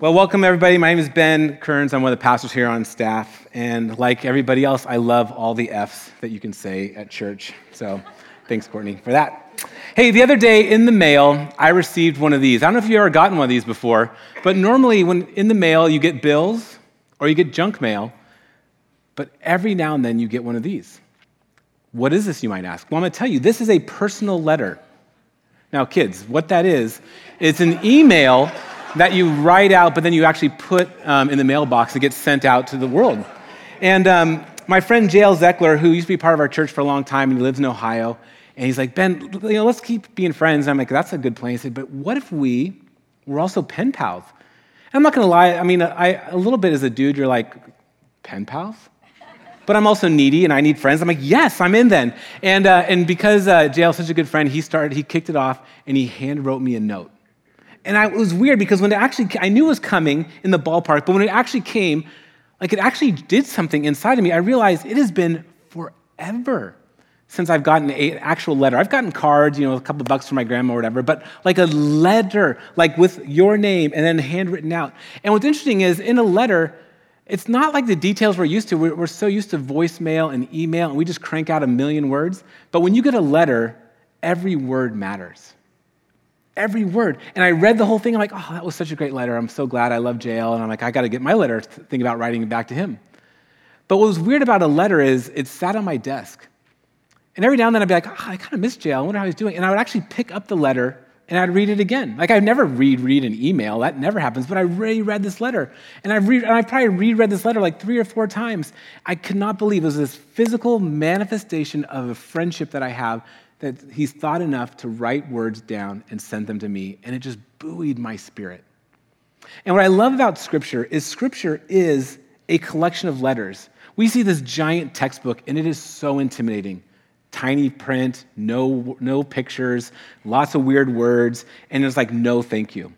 Well, welcome everybody. My name is Ben Kearns. I'm one of the pastors here on staff. And like everybody else, I love all the F's that you can say at church. So thanks, Courtney, for that. Hey, the other day in the mail, I received one of these. I don't know if you've ever gotten one of these before, but normally when in the mail, you get bills or you get junk mail, but every now and then you get one of these. What is this, you might ask? Well, I'm going to tell you, this is a personal letter. Now, kids, what that is, it's an email that you write out, but then you actually put um, in the mailbox that gets sent out to the world. And um, my friend Jael Zeckler, who used to be part of our church for a long time and he lives in Ohio, and he's like, Ben, you know, let's keep being friends. And I'm like, that's a good plan. He said, but what if we were also pen pals? And I'm not going to lie. I mean, I, a little bit as a dude, you're like, pen pals? But I'm also needy and I need friends. I'm like, yes, I'm in then. And, uh, and because uh, Jael's such a good friend, he started, he kicked it off and he hand wrote me a note. And I, it was weird because when it actually, I knew it was coming in the ballpark, but when it actually came, like it actually did something inside of me. I realized it has been forever since I've gotten an actual letter. I've gotten cards, you know, a couple bucks from my grandma or whatever, but like a letter, like with your name and then handwritten out. And what's interesting is in a letter, it's not like the details we're used to. We're, we're so used to voicemail and email, and we just crank out a million words. But when you get a letter, every word matters every word. And I read the whole thing. I'm like, oh, that was such a great letter. I'm so glad I love Jael. And I'm like, I got to get my letter, think about writing it back to him. But what was weird about a letter is it sat on my desk. And every now and then I'd be like, oh, I kind of miss Jael. I wonder how he's doing. And I would actually pick up the letter and I'd read it again. Like I never read read an email. That never happens. But I reread this letter. And I read and I probably reread this letter like three or four times. I could not believe it was this physical manifestation of a friendship that I have that he's thought enough to write words down and send them to me, and it just buoyed my spirit. And what I love about Scripture is Scripture is a collection of letters. We see this giant textbook, and it is so intimidating. Tiny print, no, no pictures, lots of weird words, and it's like, no, thank you.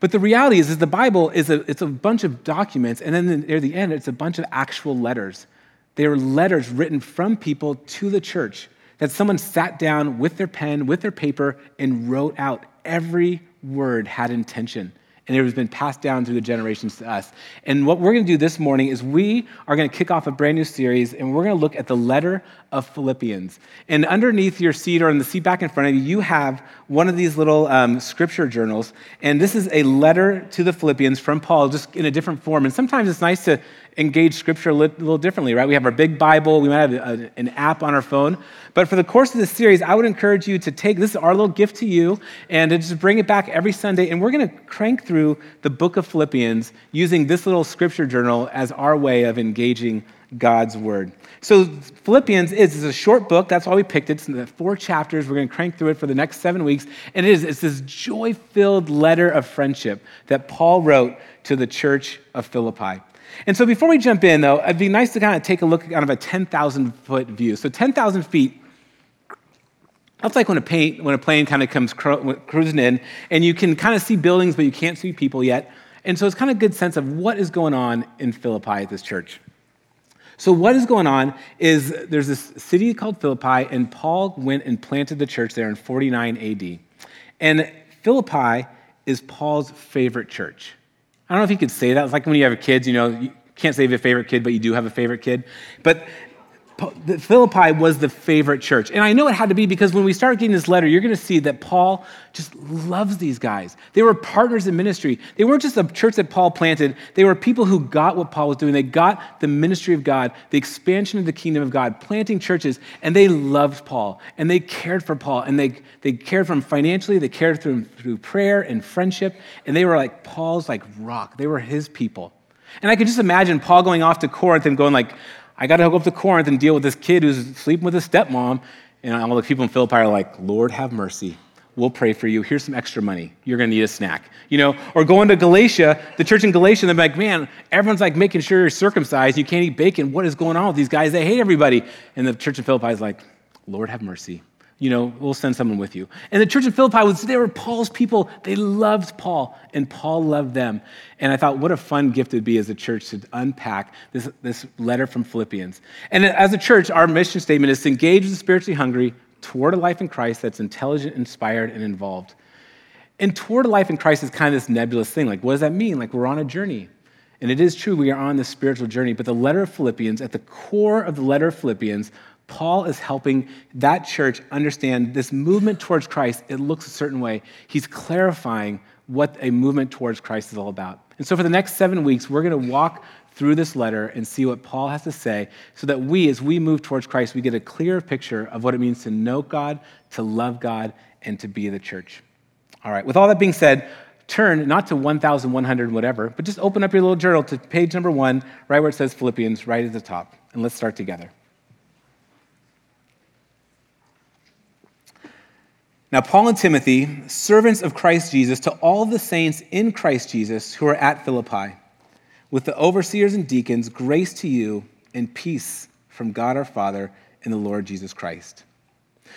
But the reality is, is the Bible is a, it's a bunch of documents, and then near the end, it's a bunch of actual letters. They are letters written from people to the church that someone sat down with their pen, with their paper, and wrote out every word had intention and it has been passed down through the generations to us. And what we're going to do this morning is we are going to kick off a brand new series, and we're going to look at the letter of Philippians. And underneath your seat or in the seat back in front of you, you have one of these little um, scripture journals. And this is a letter to the Philippians from Paul, just in a different form. And sometimes it's nice to engage scripture a little differently, right? We have our big Bible, we might have a, an app on our phone. But for the course of this series, I would encourage you to take this is our little gift to you and to just bring it back every Sunday. And we're going to crank through the book of Philippians using this little scripture journal as our way of engaging God's word. So, Philippians is, is a short book. That's why we picked it. It's in the four chapters. We're going to crank through it for the next seven weeks. And it is, it's this joy filled letter of friendship that Paul wrote to the church of Philippi. And so before we jump in, though, it'd be nice to kind of take a look at kind of a 10,000 foot view. So 10,000 feet, that's like when a, plane, when a plane kind of comes cruising in, and you can kind of see buildings, but you can't see people yet. And so it's kind of a good sense of what is going on in Philippi at this church. So, what is going on is there's this city called Philippi, and Paul went and planted the church there in 49 AD. And Philippi is Paul's favorite church. I don't know if you could say that. It's like when you have kids, you know, you can't say you have a favorite kid, but you do have a favorite kid. But Philippi was the favorite church. And I know it had to be because when we start getting this letter, you're going to see that Paul just loves these guys. They were partners in ministry. They weren't just a church that Paul planted, they were people who got what Paul was doing. They got the ministry of God, the expansion of the kingdom of God, planting churches, and they loved Paul and they cared for Paul and they, they cared for him financially, they cared for him through prayer and friendship, and they were like Paul's like rock. They were his people. And I could just imagine Paul going off to Corinth and going like, I got to go up to Corinth and deal with this kid who's sleeping with his stepmom. And all the people in Philippi are like, Lord, have mercy. We'll pray for you. Here's some extra money. You're going to need a snack. You know, or going to Galatia, the church in Galatia, they're like, man, everyone's like making sure you're circumcised. You can't eat bacon. What is going on with these guys? They hate everybody. And the church in Philippi is like, Lord, have mercy you know, we'll send someone with you. And the church of Philippi was, they were Paul's people. They loved Paul, and Paul loved them. And I thought, what a fun gift it'd be as a church to unpack this, this letter from Philippians. And as a church, our mission statement is to engage the spiritually hungry toward a life in Christ that's intelligent, inspired, and involved. And toward a life in Christ is kind of this nebulous thing. Like, what does that mean? Like, we're on a journey. And it is true, we are on this spiritual journey. But the letter of Philippians, at the core of the letter of Philippians, Paul is helping that church understand this movement towards Christ. It looks a certain way. He's clarifying what a movement towards Christ is all about. And so, for the next seven weeks, we're going to walk through this letter and see what Paul has to say so that we, as we move towards Christ, we get a clearer picture of what it means to know God, to love God, and to be the church. All right, with all that being said, turn not to 1,100 whatever, but just open up your little journal to page number one, right where it says Philippians, right at the top. And let's start together. Now, Paul and Timothy, servants of Christ Jesus, to all the saints in Christ Jesus who are at Philippi, with the overseers and deacons, grace to you and peace from God our Father and the Lord Jesus Christ.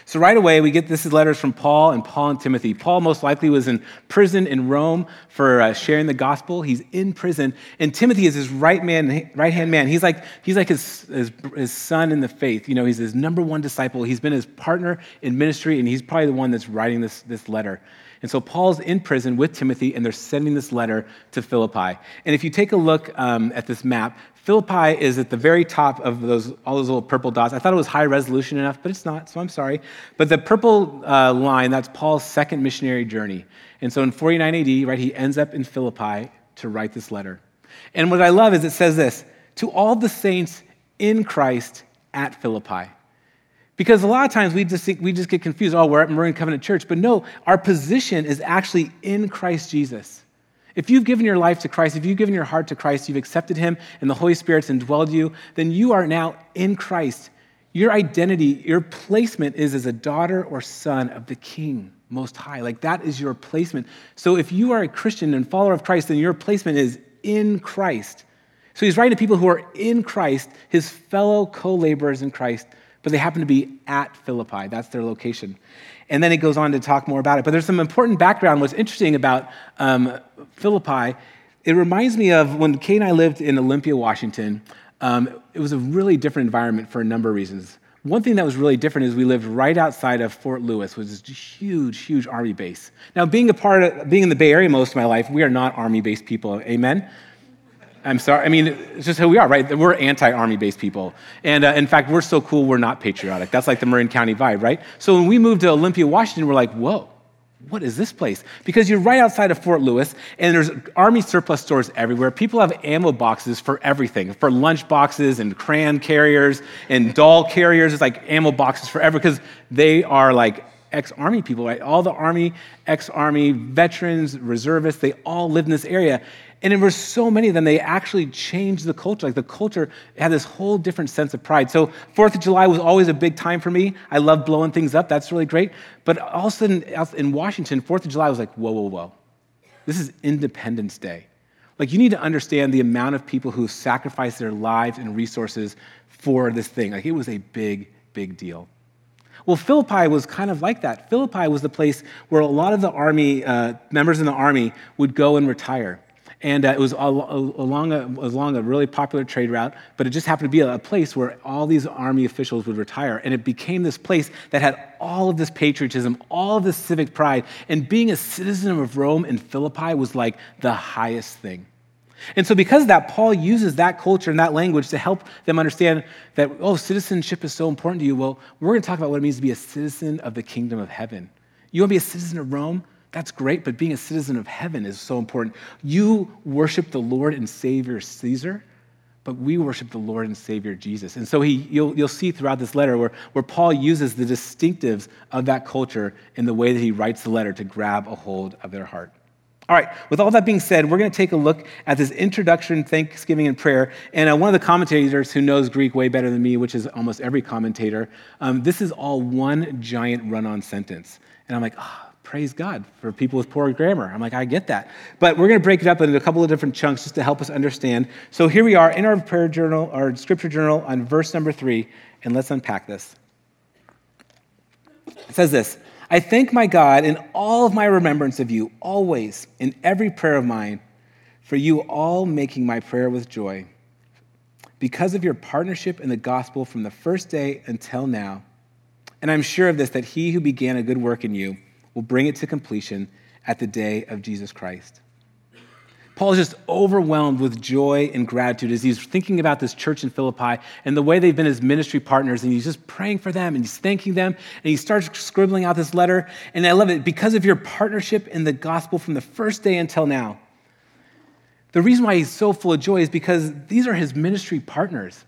So, right away, we get this is letters from Paul and Paul and Timothy. Paul most likely was in prison in Rome for uh, sharing the gospel. He's in prison. And Timothy is his right man, right hand man. He's like, he's like his, his, his son in the faith. You know, he's his number one disciple. He's been his partner in ministry, and he's probably the one that's writing this, this letter. And so Paul's in prison with Timothy, and they're sending this letter to Philippi. And if you take a look um, at this map, Philippi is at the very top of those, all those little purple dots. I thought it was high resolution enough, but it's not, so I'm sorry. But the purple uh, line, that's Paul's second missionary journey. And so in 49 AD, right, he ends up in Philippi to write this letter. And what I love is it says this to all the saints in Christ at Philippi. Because a lot of times we just, think, we just get confused. Oh, we're at Marin Covenant Church. But no, our position is actually in Christ Jesus. If you've given your life to Christ, if you've given your heart to Christ, you've accepted Him, and the Holy Spirit's indwelled you, then you are now in Christ. Your identity, your placement is as a daughter or son of the King Most High. Like that is your placement. So if you are a Christian and follower of Christ, then your placement is in Christ. So he's writing to people who are in Christ, his fellow co laborers in Christ, but they happen to be at Philippi. That's their location. And then it goes on to talk more about it. But there's some important background. What's interesting about um, Philippi, it reminds me of when Kay and I lived in Olympia, Washington. Um, it was a really different environment for a number of reasons. One thing that was really different is we lived right outside of Fort Lewis, which is a huge, huge army base. Now, being a part of being in the Bay Area most of my life, we are not army-based people. Amen. I'm sorry. I mean, it's just who we are, right? We're anti-army based people. And uh, in fact, we're so cool, we're not patriotic. That's like the Marin County vibe, right? So when we moved to Olympia, Washington, we're like, whoa, what is this place? Because you're right outside of Fort Lewis, and there's army surplus stores everywhere. People have ammo boxes for everything, for lunch boxes and crayon carriers and doll carriers. It's like ammo boxes forever because they are like ex-army people, right? All the army, ex-army, veterans, reservists, they all lived in this area. And there were so many of them, they actually changed the culture. Like the culture had this whole different sense of pride. So, Fourth of July was always a big time for me. I love blowing things up, that's really great. But all of a sudden, in Washington, Fourth of July was like, whoa, whoa, whoa. This is Independence Day. Like, you need to understand the amount of people who sacrificed their lives and resources for this thing. Like, it was a big, big deal. Well, Philippi was kind of like that. Philippi was the place where a lot of the army, uh, members in the army, would go and retire. And uh, it was along a, along a really popular trade route, but it just happened to be a, place where all these army officials would retire. And it became this place that had all of this patriotism, all of this civic pride. And being a citizen of Rome in Philippi was like the highest thing. And so, because of that, Paul uses that culture and that language to help them understand that, oh, citizenship is so important to you. Well, we're going to talk about what it means to be a citizen of the kingdom of heaven. You want to be a citizen of Rome? That's great, but being a citizen of heaven is so important. You worship the Lord and Savior Caesar, but we worship the Lord and Savior Jesus. And so he, you'll, you'll see throughout this letter where, where Paul uses the distinctives of that culture in the way that he writes the letter to grab a hold of their heart. All right, with all that being said, we're going to take a look at this introduction, thanksgiving, and prayer. And uh, one of the commentators who knows Greek way better than me, which is almost every commentator, um, this is all one giant run on sentence. And I'm like, ah, oh, praise God for people with poor grammar. I'm like, I get that. But we're going to break it up into a couple of different chunks just to help us understand. So here we are in our prayer journal, our scripture journal on verse number three, and let's unpack this. It says this I thank my God in all of my remembrance of you, always, in every prayer of mine, for you all making my prayer with joy. Because of your partnership in the gospel from the first day until now. And I'm sure of this, that he who began a good work in you will bring it to completion at the day of Jesus Christ. Paul is just overwhelmed with joy and gratitude as he's thinking about this church in Philippi and the way they've been his ministry partners. And he's just praying for them and he's thanking them. And he starts scribbling out this letter. And I love it because of your partnership in the gospel from the first day until now. The reason why he's so full of joy is because these are his ministry partners.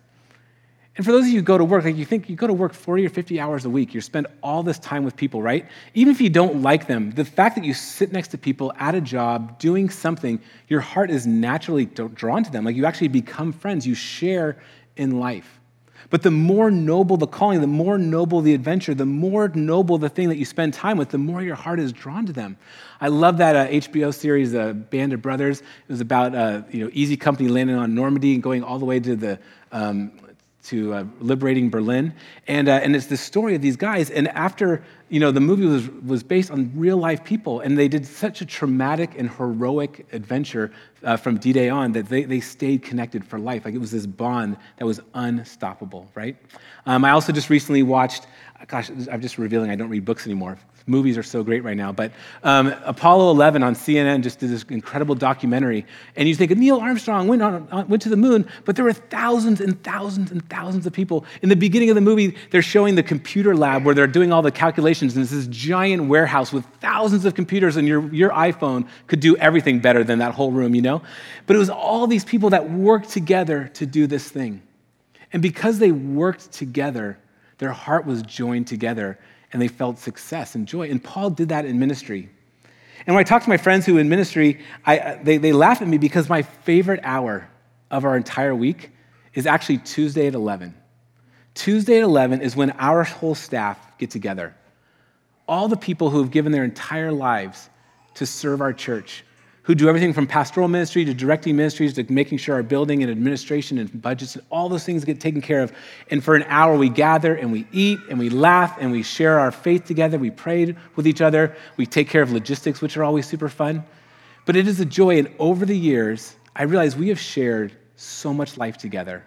And for those of you who go to work, like you think you go to work 40 or 50 hours a week, you spend all this time with people, right? Even if you don't like them, the fact that you sit next to people at a job doing something, your heart is naturally drawn to them. Like you actually become friends, you share in life. But the more noble the calling, the more noble the adventure, the more noble the thing that you spend time with, the more your heart is drawn to them. I love that uh, HBO series, uh, Band of Brothers. It was about uh, you know Easy Company landing on Normandy and going all the way to the um, to uh, liberating Berlin. And, uh, and it's the story of these guys. And after, you know, the movie was, was based on real life people, and they did such a traumatic and heroic adventure uh, from D Day on that they, they stayed connected for life. Like it was this bond that was unstoppable, right? Um, I also just recently watched, gosh, I'm just revealing I don't read books anymore movies are so great right now. But um, Apollo 11 on CNN just did this incredible documentary. And you think Neil Armstrong went, on, went to the moon, but there were thousands and thousands and thousands of people. In the beginning of the movie, they're showing the computer lab where they're doing all the calculations. And it's this giant warehouse with thousands of computers, and your, your iPhone could do everything better than that whole room, you know? But it was all these people that worked together to do this thing. And because they worked together, their heart was joined together and they felt success and joy. And Paul did that in ministry. And when I talk to my friends who in ministry, I, uh, they, they laugh at me because my favorite hour of our entire week is actually Tuesday at 11. Tuesday at 11 is when our whole staff get together. All the people who have given their entire lives to serve our church, who do everything from pastoral ministry to directing ministries to making sure our building and administration and budgets and all those things get taken care of. And for an hour, we gather and we eat and we laugh and we share our faith together. We pray with each other. We take care of logistics, which are always super fun. But it is a joy. And over the years, I realize we have shared so much life together.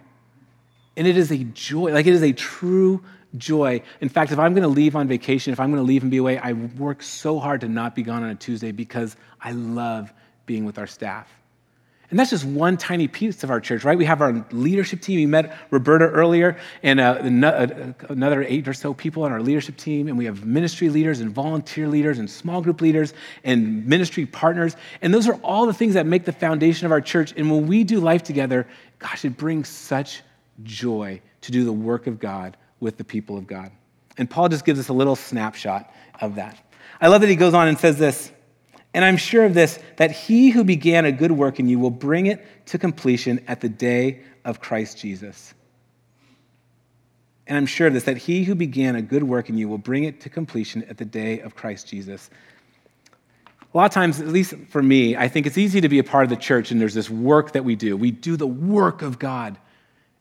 And it is a joy, like it is a true joy. In fact, if I'm going to leave on vacation, if I'm going to leave and be away, I work so hard to not be gone on a Tuesday because I love being with our staff. And that's just one tiny piece of our church, right? We have our leadership team. We met Roberta earlier, and uh, uh, another eight or so people on our leadership team. And we have ministry leaders and volunteer leaders and small group leaders and ministry partners. And those are all the things that make the foundation of our church. And when we do life together, gosh, it brings such joy to do the work of God with the people of God. And Paul just gives us a little snapshot of that. I love that he goes on and says this. And I'm sure of this, that he who began a good work in you will bring it to completion at the day of Christ Jesus. And I'm sure of this, that he who began a good work in you will bring it to completion at the day of Christ Jesus. A lot of times, at least for me, I think it's easy to be a part of the church and there's this work that we do. We do the work of God.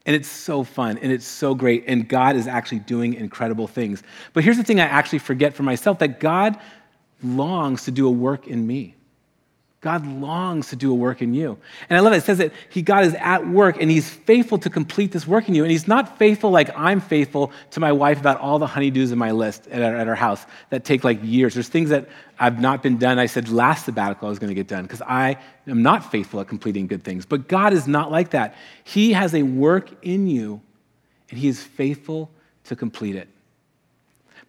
And it's so fun and it's so great. And God is actually doing incredible things. But here's the thing I actually forget for myself that God longs to do a work in me. God longs to do a work in you. And I love it. It says that he, God is at work and he's faithful to complete this work in you. And he's not faithful like I'm faithful to my wife about all the honeydews in my list at our, at our house that take like years. There's things that I've not been done. I said last sabbatical I was going to get done because I am not faithful at completing good things. But God is not like that. He has a work in you and he is faithful to complete it.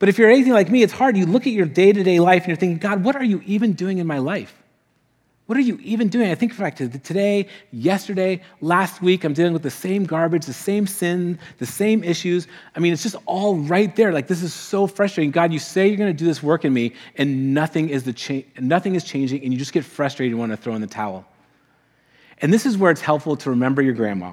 But if you're anything like me, it's hard. You look at your day to day life and you're thinking, God, what are you even doing in my life? What are you even doing? I think back to today, yesterday, last week, I'm dealing with the same garbage, the same sin, the same issues. I mean, it's just all right there. Like, this is so frustrating. God, you say you're going to do this work in me, and nothing is, the cha- nothing is changing, and you just get frustrated and want to throw in the towel. And this is where it's helpful to remember your grandma.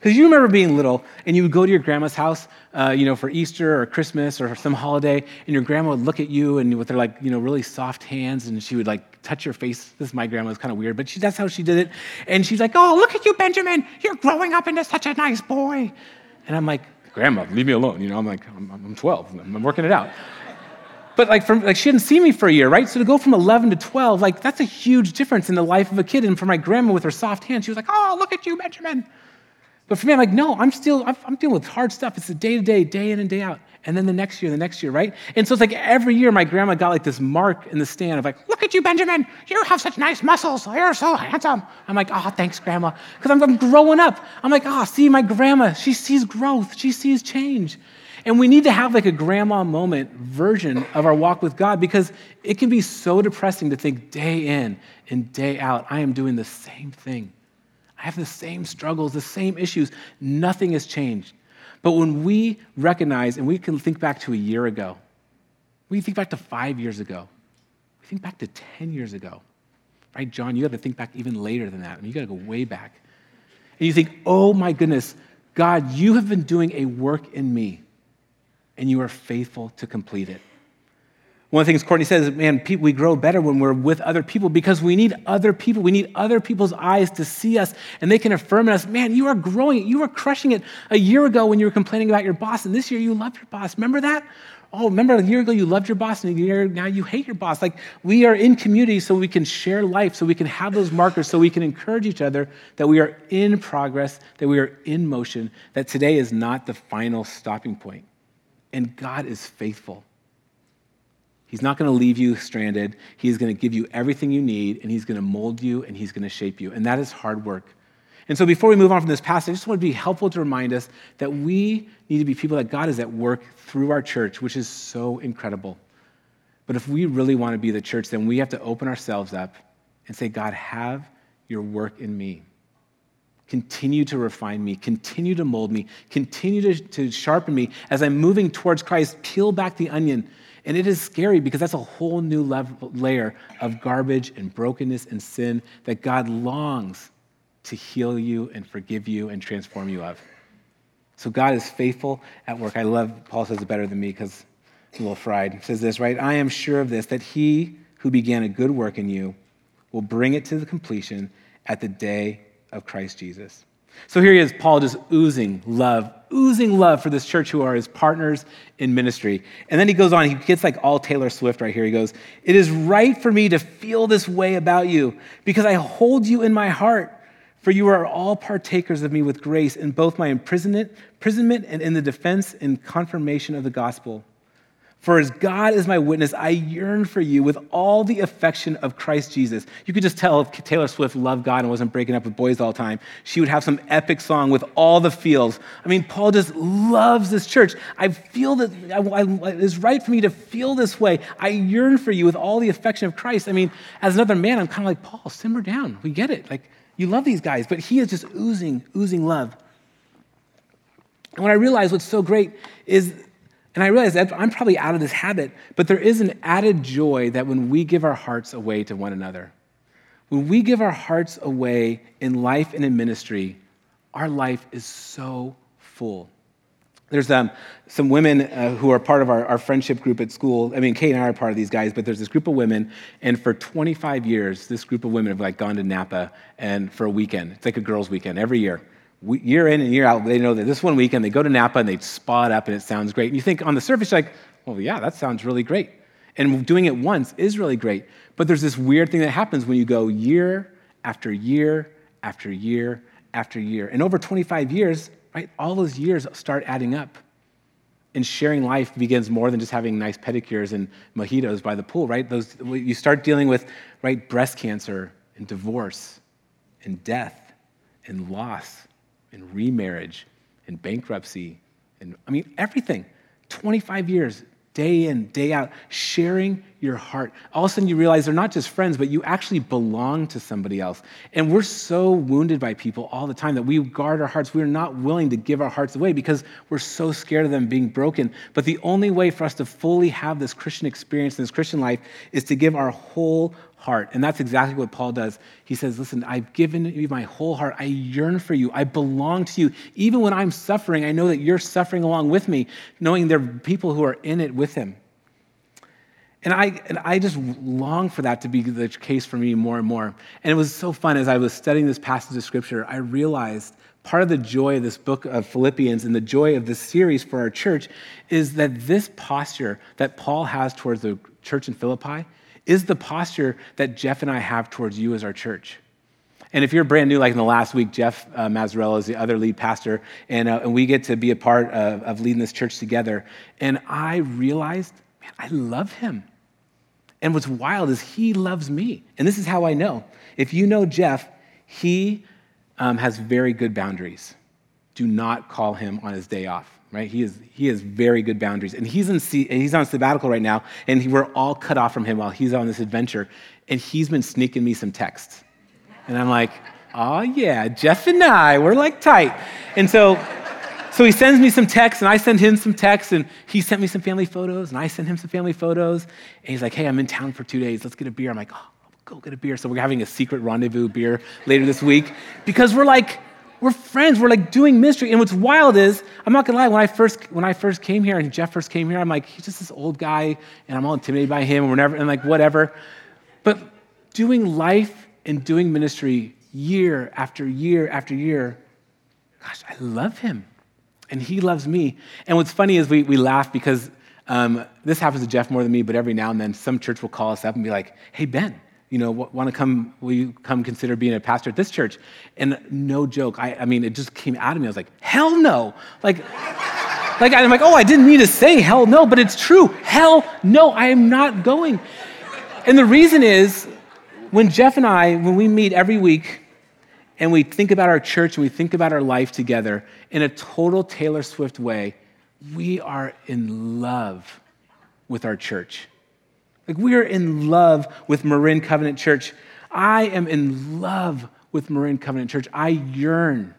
Because you remember being little and you would go to your grandma's house, uh, you know, for Easter or Christmas or some holiday, and your grandma would look at you and with her like, you know, really soft hands, and she would like touch your face. This is my grandma, it's kind of weird, but she, that's how she did it. And she's like, "Oh, look at you, Benjamin! You're growing up into such a nice boy." And I'm like, "Grandma, leave me alone." You know, I'm like, "I'm, I'm 12. I'm working it out." But like, from, like she didn't see me for a year, right? So to go from 11 to 12, like that's a huge difference in the life of a kid. And for my grandma with her soft hands, she was like, "Oh, look at you, Benjamin." But for me, I'm like, no, I'm still, I'm dealing with hard stuff. It's a day to day, day in and day out. And then the next year, the next year, right? And so it's like every year my grandma got like this mark in the stand of like, look at you, Benjamin. You have such nice muscles. You're so handsome. I'm like, oh, thanks, grandma. Because I'm, I'm growing up. I'm like, oh, see, my grandma, she sees growth. She sees change. And we need to have like a grandma moment version of our walk with God because it can be so depressing to think day in and day out, I am doing the same thing. I have the same struggles, the same issues. Nothing has changed. But when we recognize and we can think back to a year ago, we think back to five years ago, we think back to 10 years ago, right? John, you got to think back even later than that. I mean, you got to go way back. And you think, oh my goodness, God, you have been doing a work in me, and you are faithful to complete it. One of the things Courtney says, is, man, people, we grow better when we're with other people because we need other people. We need other people's eyes to see us and they can affirm in us, man, you are growing. You were crushing it a year ago when you were complaining about your boss, and this year you love your boss. Remember that? Oh, remember a year ago you loved your boss, and year now you hate your boss. Like we are in community so we can share life, so we can have those markers, so we can encourage each other that we are in progress, that we are in motion, that today is not the final stopping point. And God is faithful. He's not going to leave you stranded. He's going to give you everything you need, and He's going to mold you, and He's going to shape you. And that is hard work. And so, before we move on from this passage, I just want to be helpful to remind us that we need to be people that God is at work through our church, which is so incredible. But if we really want to be the church, then we have to open ourselves up and say, God, have your work in me. Continue to refine me, continue to mold me, continue to, to sharpen me as I'm moving towards Christ. Peel back the onion and it is scary because that's a whole new level, layer of garbage and brokenness and sin that God longs to heal you and forgive you and transform you of. So God is faithful at work. I love, Paul says it better than me because I'm a little fried. Says this, right? I am sure of this, that he who began a good work in you will bring it to the completion at the day of Christ Jesus. So here he is, Paul just oozing love, oozing love for this church who are his partners in ministry. And then he goes on, he gets like all Taylor Swift right here. He goes, It is right for me to feel this way about you because I hold you in my heart. For you are all partakers of me with grace in both my imprisonment, and in the defense and confirmation of the gospel. For as God is my witness, I yearn for you with all the affection of Christ Jesus. You could just tell if Taylor Swift loved God and wasn't breaking up with boys all the time. She would have some epic song with all the feels. I mean, Paul just loves this church. I feel that I, I, it is right for me to feel this way. I yearn for you with all the affection of Christ. I mean, as another man, I'm kind of like, Paul, simmer down. We get it. Like, you love these guys, but he is just oozing, oozing love. And what I realize what's so great is and I realize that I'm probably out of this habit, but there is an added joy that when we give our hearts away to one another, when we give our hearts away in life and in ministry, our life is so full. There's um, some women uh, who are part of our, our, friendship group at school. I mean, Kate and I are part of these guys, but there's this group of women, and for 25 years, this group of women have like gone to Napa and for a weekend. It's like a girls' weekend every year year in and year out, they know that this one weekend they go to Napa and they spot up and it sounds great. And you think on the surface, like, well, yeah, that sounds really great. And doing it once is really great. But there's this weird thing that happens when you go year after year after year after year. And over 25 years, right, all those years start adding up. And sharing life begins more than just having nice pedicures and mojitos by the pool, right? Those, you start dealing with, right, breast cancer and divorce and death and loss and remarriage and bankruptcy and I mean everything. 25 years, day in, day out, sharing your heart. All of a sudden you realize they're not just friends, but you actually belong to somebody else. And we're so wounded by people all the time that we guard our hearts. We're not willing to give our hearts away because we're so scared of them being broken. But the only way for us to fully have this Christian experience, and this Christian life, is to give our whole heart. And that's exactly what Paul does. He says, Listen, I've given you my whole heart. I yearn for you. I belong to you. Even when I'm suffering, I know that you're suffering along with me, knowing there are people who are in it with him. And I, and I just long for that to be the case for me more and more. And it was so fun as I was studying this passage of scripture, I realized part of the joy of this book of Philippians and the joy of this series for our church is that this posture that Paul has towards the church in Philippi is the posture that Jeff and I have towards you as our church. And if you're brand new, like in the last week, Jeff uh, Mazzarella is the other lead pastor, and, uh, and we get to be a part of, of leading this church together. And I realized, man, I love him. And what's wild is he loves me. And this is how I know. If you know Jeff, he um, has very good boundaries. Do not call him on his day off, right? He, is, he has very good boundaries. And he's, in, he's on sabbatical right now, and we're all cut off from him while he's on this adventure. And he's been sneaking me some texts. And I'm like, oh, yeah, Jeff and I, we're like tight. And so so he sends me some texts, and I send him some texts, and he sent me some family photos, and I sent him some family photos. And he's like, hey, I'm in town for two days. Let's get a beer. I'm like, oh, go get a beer. So we're having a secret rendezvous beer later this week because we're like, we're friends. We're like doing mystery. And what's wild is, I'm not gonna lie, when I first when I first came here and Jeff first came here, I'm like, he's just this old guy, and I'm all intimidated by him, and whatever, and like whatever. But doing life and doing ministry year after year after year, gosh, I love him and he loves me. And what's funny is we, we laugh because um, this happens to Jeff more than me, but every now and then some church will call us up and be like, hey, Ben, you know, want to come, will you come consider being a pastor at this church? And no joke, I, I mean, it just came out of me. I was like, hell no. Like, like I'm like, oh, I didn't mean to say hell no, but it's true. Hell no, I am not going. And the reason is when Jeff and I, when we meet every week, and we think about our church and we think about our life together in a total Taylor Swift way, we are in love with our church. Like we are in love with Marin Covenant Church. I am in love with Marin Covenant Church. I yearn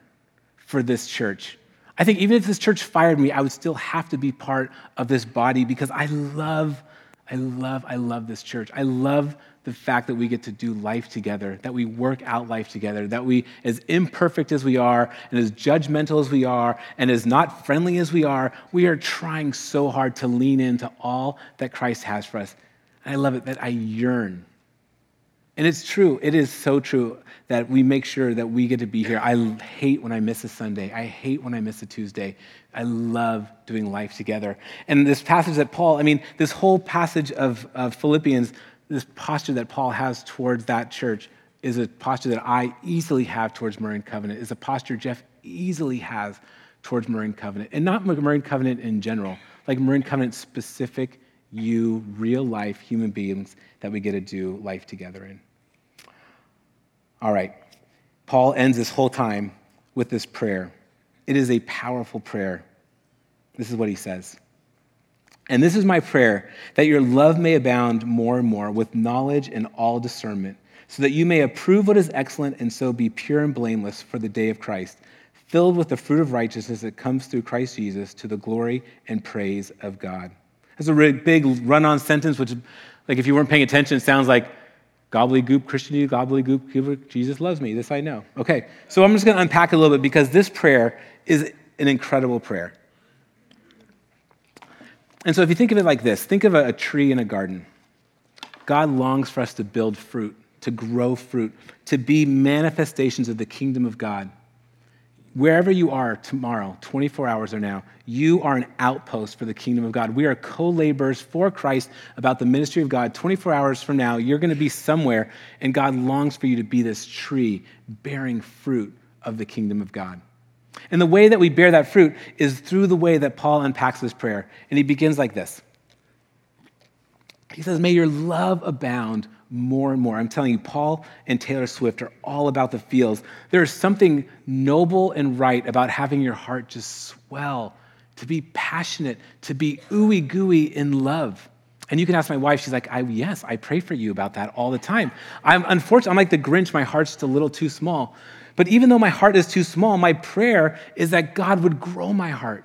for this church. I think even if this church fired me, I would still have to be part of this body because I love, I love, I love this church. I love the fact that we get to do life together, that we work out life together, that we, as imperfect as we are, and as judgmental as we are, and as not friendly as we are, we are trying so hard to lean into all that Christ has for us. I love it that I yearn. And it's true, it is so true that we make sure that we get to be here. I hate when I miss a Sunday. I hate when I miss a Tuesday. I love doing life together. And this passage that Paul, I mean, this whole passage of, of Philippians this posture that Paul has towards that church is a posture that I easily have towards Marin Covenant, is a posture Jeff easily has towards Marin Covenant. And not Marin Covenant in general, like Marin Covenant specific, you, real life human beings that we get to do life together in. All right. Paul ends this whole time with this prayer. It is a powerful prayer. This is what he says. And this is my prayer that your love may abound more and more with knowledge and all discernment, so that you may approve what is excellent and so be pure and blameless for the day of Christ, filled with the fruit of righteousness that comes through Christ Jesus to the glory and praise of God. That's a really big run on sentence, which, like, if you weren't paying attention, sounds like gobbledygook Christianity, gobbledygook Jesus loves me. This I know. Okay, so I'm just going to unpack a little bit because this prayer is an incredible prayer. And so if you think of it like this think of a, tree in a garden. God longs for us to build fruit, to grow fruit, to be manifestations of the kingdom of God. Wherever you are tomorrow, 24 hours or now, you are an outpost for the kingdom of God. We are co laborers for Christ about the ministry of God. 24 hours from now, you're going to be somewhere, and God longs for you to be this tree bearing fruit of the kingdom of God. And the way that we bear that fruit is through the way that Paul unpacks this prayer. And he begins like this He says, May your love abound more and more. I'm telling you, Paul and Taylor Swift are all about the feels. There is something noble and right about having your heart just swell, to be passionate, to be ooey gooey in love. And you can ask my wife, she's like, I, yes, I pray for you about that all the time. I'm unfortunate, I'm like the Grinch, my heart's just a little too small. But even though my heart is too small, my prayer is that God would grow my heart.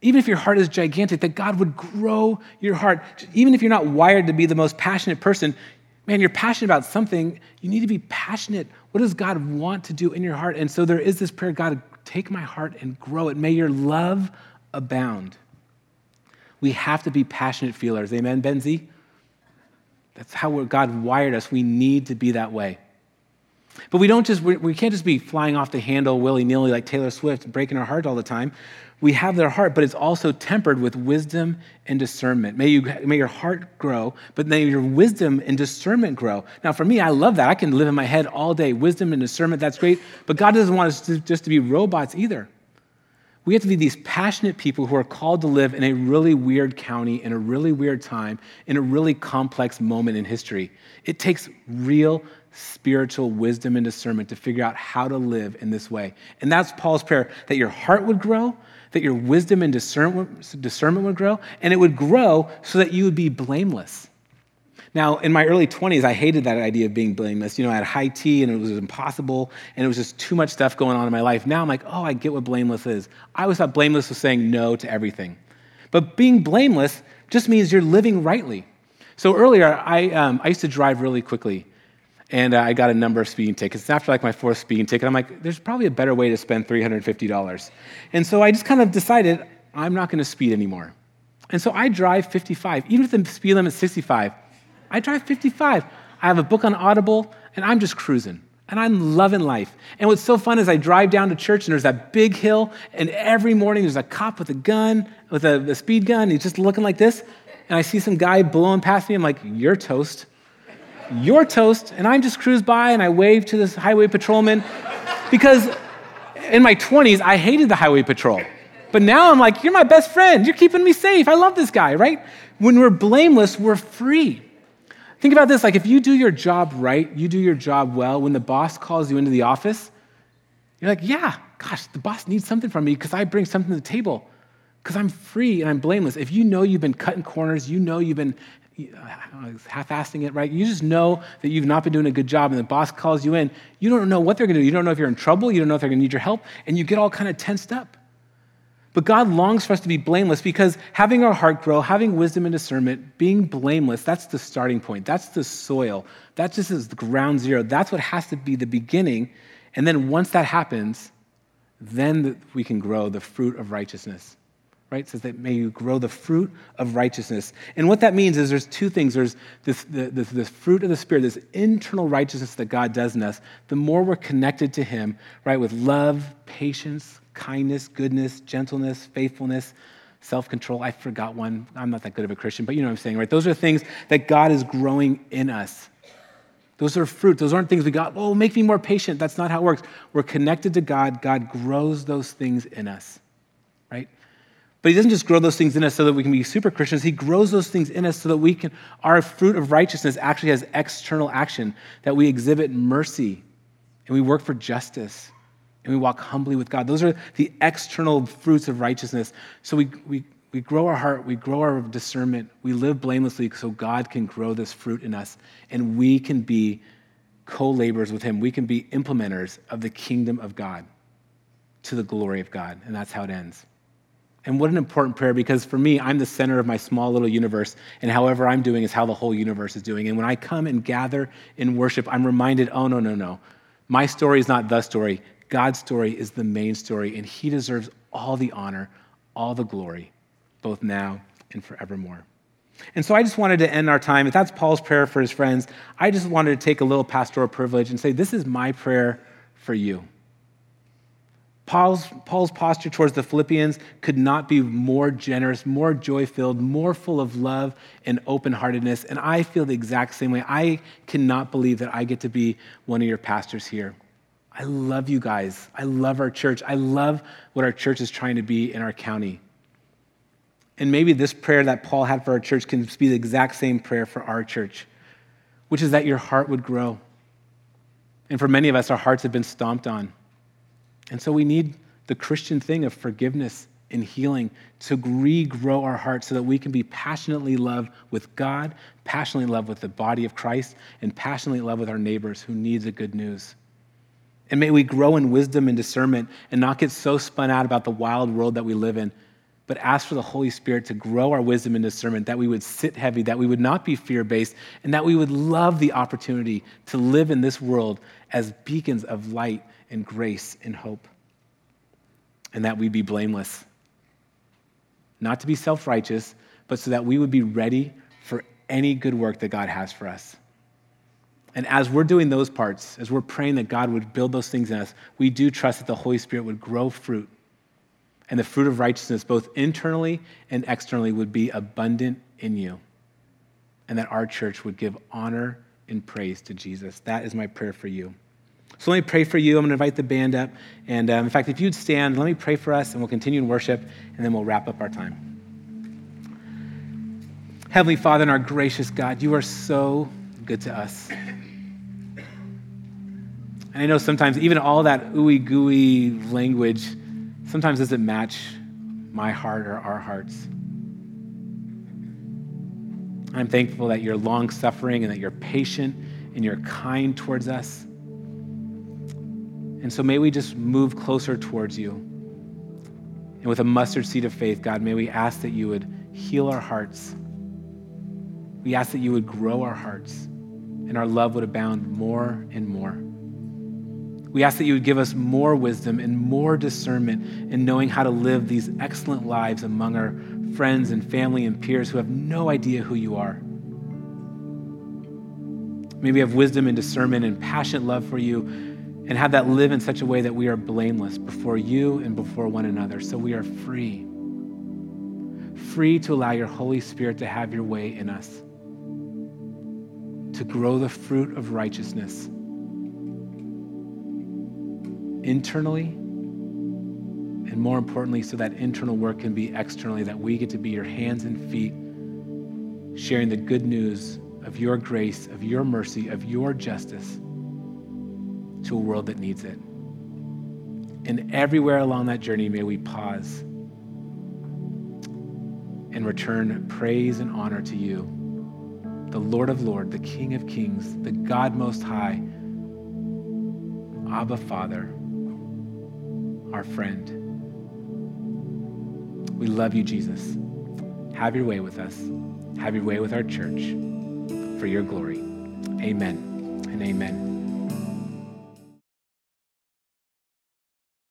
Even if your heart is gigantic, that God would grow your heart. Even if you're not wired to be the most passionate person, man, you're passionate about something, you need to be passionate. What does God want to do in your heart? And so there is this prayer God, take my heart and grow it. May your love abound. We have to be passionate feelers. Amen, Benzie? That's how God wired us. We need to be that way. But we don't just, we can't just be flying off the handle willy nilly like Taylor Swift, breaking our heart all the time. We have their heart, but it's also tempered with wisdom and discernment. May, you, may your heart grow, but may your wisdom and discernment grow. Now, for me, I love that. I can live in my head all day. Wisdom and discernment, that's great. But God doesn't want us to, just to be robots either. We have to be these passionate people who are called to live in a really weird county, in a really weird time, in a really complex moment in history. It takes real spiritual wisdom and discernment to figure out how to live in this way. And that's Paul's prayer that your heart would grow, that your wisdom and discernment would grow, and it would grow so that you would be blameless. Now, in my early 20s, I hated that idea of being blameless. You know, I had high tea and it was impossible and it was just too much stuff going on in my life. Now I'm like, oh, I get what blameless is. I always thought blameless was saying no to everything. But being blameless just means you're living rightly. So earlier, I, um, I used to drive really quickly and uh, I got a number of speeding tickets. After like my fourth speeding ticket, I'm like, there's probably a better way to spend $350. And so I just kind of decided I'm not going to speed anymore. And so I drive 55, even if the speed limit is 65. I drive 55. I have a book on Audible, and I'm just cruising. And I'm loving life. And what's so fun is I drive down to church, and there's that big hill, and every morning there's a cop with a gun, with a, a speed gun, he's just looking like this. And I see some guy blowing past me. I'm like, you're toast you're toast, and I'm just cruise by and I wave to this highway patrolman because in my 20s, I hated the highway patrol. But now I'm like, you're my best friend. You're keeping me safe. I love this guy, right? When we're blameless, we're free. Think about this like if you do your job right, you do your job well, when the boss calls you into the office, you're like, yeah, gosh, the boss needs something from me because I bring something to the table because I'm free and I'm blameless. If you know you've been cutting corners, you know you've been half-assing it, right? You just know that you've not been doing a good job, and the boss calls you in. You don't know what they're going to do. You don't know if you're in trouble. You don't know if they're going to need your help, and you get all kind of tensed up. But God longs for us to be blameless because having our heart grow, having wisdom and discernment, being blameless, that's the starting point. That's the soil. That just is the ground zero. That's what has to be the beginning. And then once that happens, then we can grow the fruit of righteousness right? It says that may you grow the fruit of righteousness. And what that means is there's two things. There's this, this, this fruit of the Spirit, this internal righteousness that God does in us. The more we're connected to Him, right, with love, patience, kindness, goodness, gentleness, faithfulness, self control. I forgot one. I'm not that good of a Christian, but you know what I'm saying, right? Those are things that God is growing in us. Those are fruit. Those aren't things we got, oh, make me more patient. That's not how it works. We're connected to God. God grows those things in us? But he doesn't just grow those things in us so that we can be super Christians. He grows those things in us so that we can, our fruit of righteousness actually has external action, that we exhibit mercy and we work for justice and we walk humbly with God. Those are the external fruits of righteousness. So we, we, we grow our heart, we grow our discernment, we live blamelessly so God can grow this fruit in us and we can be co laborers with Him. We can be implementers of the kingdom of God to the glory of God. And that's how it ends. And what an important prayer because for me, I'm the center of my small little universe, and however I'm doing is how the whole universe is doing. And when I come and gather in worship, I'm reminded oh, no, no, no. My story is not the story. God's story is the main story, and He deserves all the honor, all the glory, both now and forevermore. And so I just wanted to end our time. If that's Paul's prayer for his friends, I just wanted to take a little pastoral privilege and say, This is my prayer for you. Paul's, Paul's posture towards the Philippians could not be more generous, more joy filled, more full of love and open heartedness. And I feel the exact same way. I cannot believe that I get to be one of your pastors here. I love you guys. I love our church. I love what our church is trying to be in our county. And maybe this prayer that Paul had for our church can be the exact same prayer for our church, which is that your heart would grow. And for many of us, our hearts have been stomped on. And so we need the Christian thing of forgiveness and healing to regrow our hearts so that we can be passionately in love with God, passionately in love with the body of Christ, and passionately in love with our neighbors who need the good news. And may we grow in wisdom and discernment and not get so spun out about the wild world that we live in, but ask for the Holy Spirit to grow our wisdom and discernment, that we would sit heavy, that we would not be fear based, and that we would love the opportunity to live in this world as beacons of light and grace and hope. And that we be blameless. Not to be self righteous, but so that we would be ready for any good work that God has for us. And as we're doing those parts, as we're praying that God would build those things in us, we do trust that the Holy Spirit would grow fruit. And the fruit of righteousness, both internally and externally, would be abundant in you. And that our church would give honor and praise to Jesus. That is my prayer for you. So let me pray for you. I'm going to invite the band up. And um, in fact, if you'd stand, let me pray for us, and we'll continue in worship, and then we'll wrap up our time. Heavenly Father and our gracious God, you are so good to us. And I know sometimes even all that ooey gooey language sometimes doesn't match my heart or our hearts. I'm thankful that you're long suffering and that you're patient and you're kind towards us. And so may we just move closer towards you. And with a mustard seed of faith, God, may we ask that you would heal our hearts. We ask that you would grow our hearts and our love would abound more and more. We ask that you would give us more wisdom and more discernment in knowing how to live these excellent lives among our friends and family and peers who have no idea who you are. May we have wisdom and discernment and passionate love for you and have that live in such a way that we are blameless before you and before one another. So we are free. Free to allow your Holy Spirit to have your way in us, to grow the fruit of righteousness internally, and more importantly, so that internal work can be externally, that we get to be your hands and feet, sharing the good news of your grace, of your mercy, of your justice to a world that needs it. And everywhere along that journey, may we pause and return praise and honor to you, the Lord of Lords, the King of Kings, the God Most High, Abba Father our friend. We love you, Jesus. Have your way with us. Have your way with our church for your glory. Amen and amen.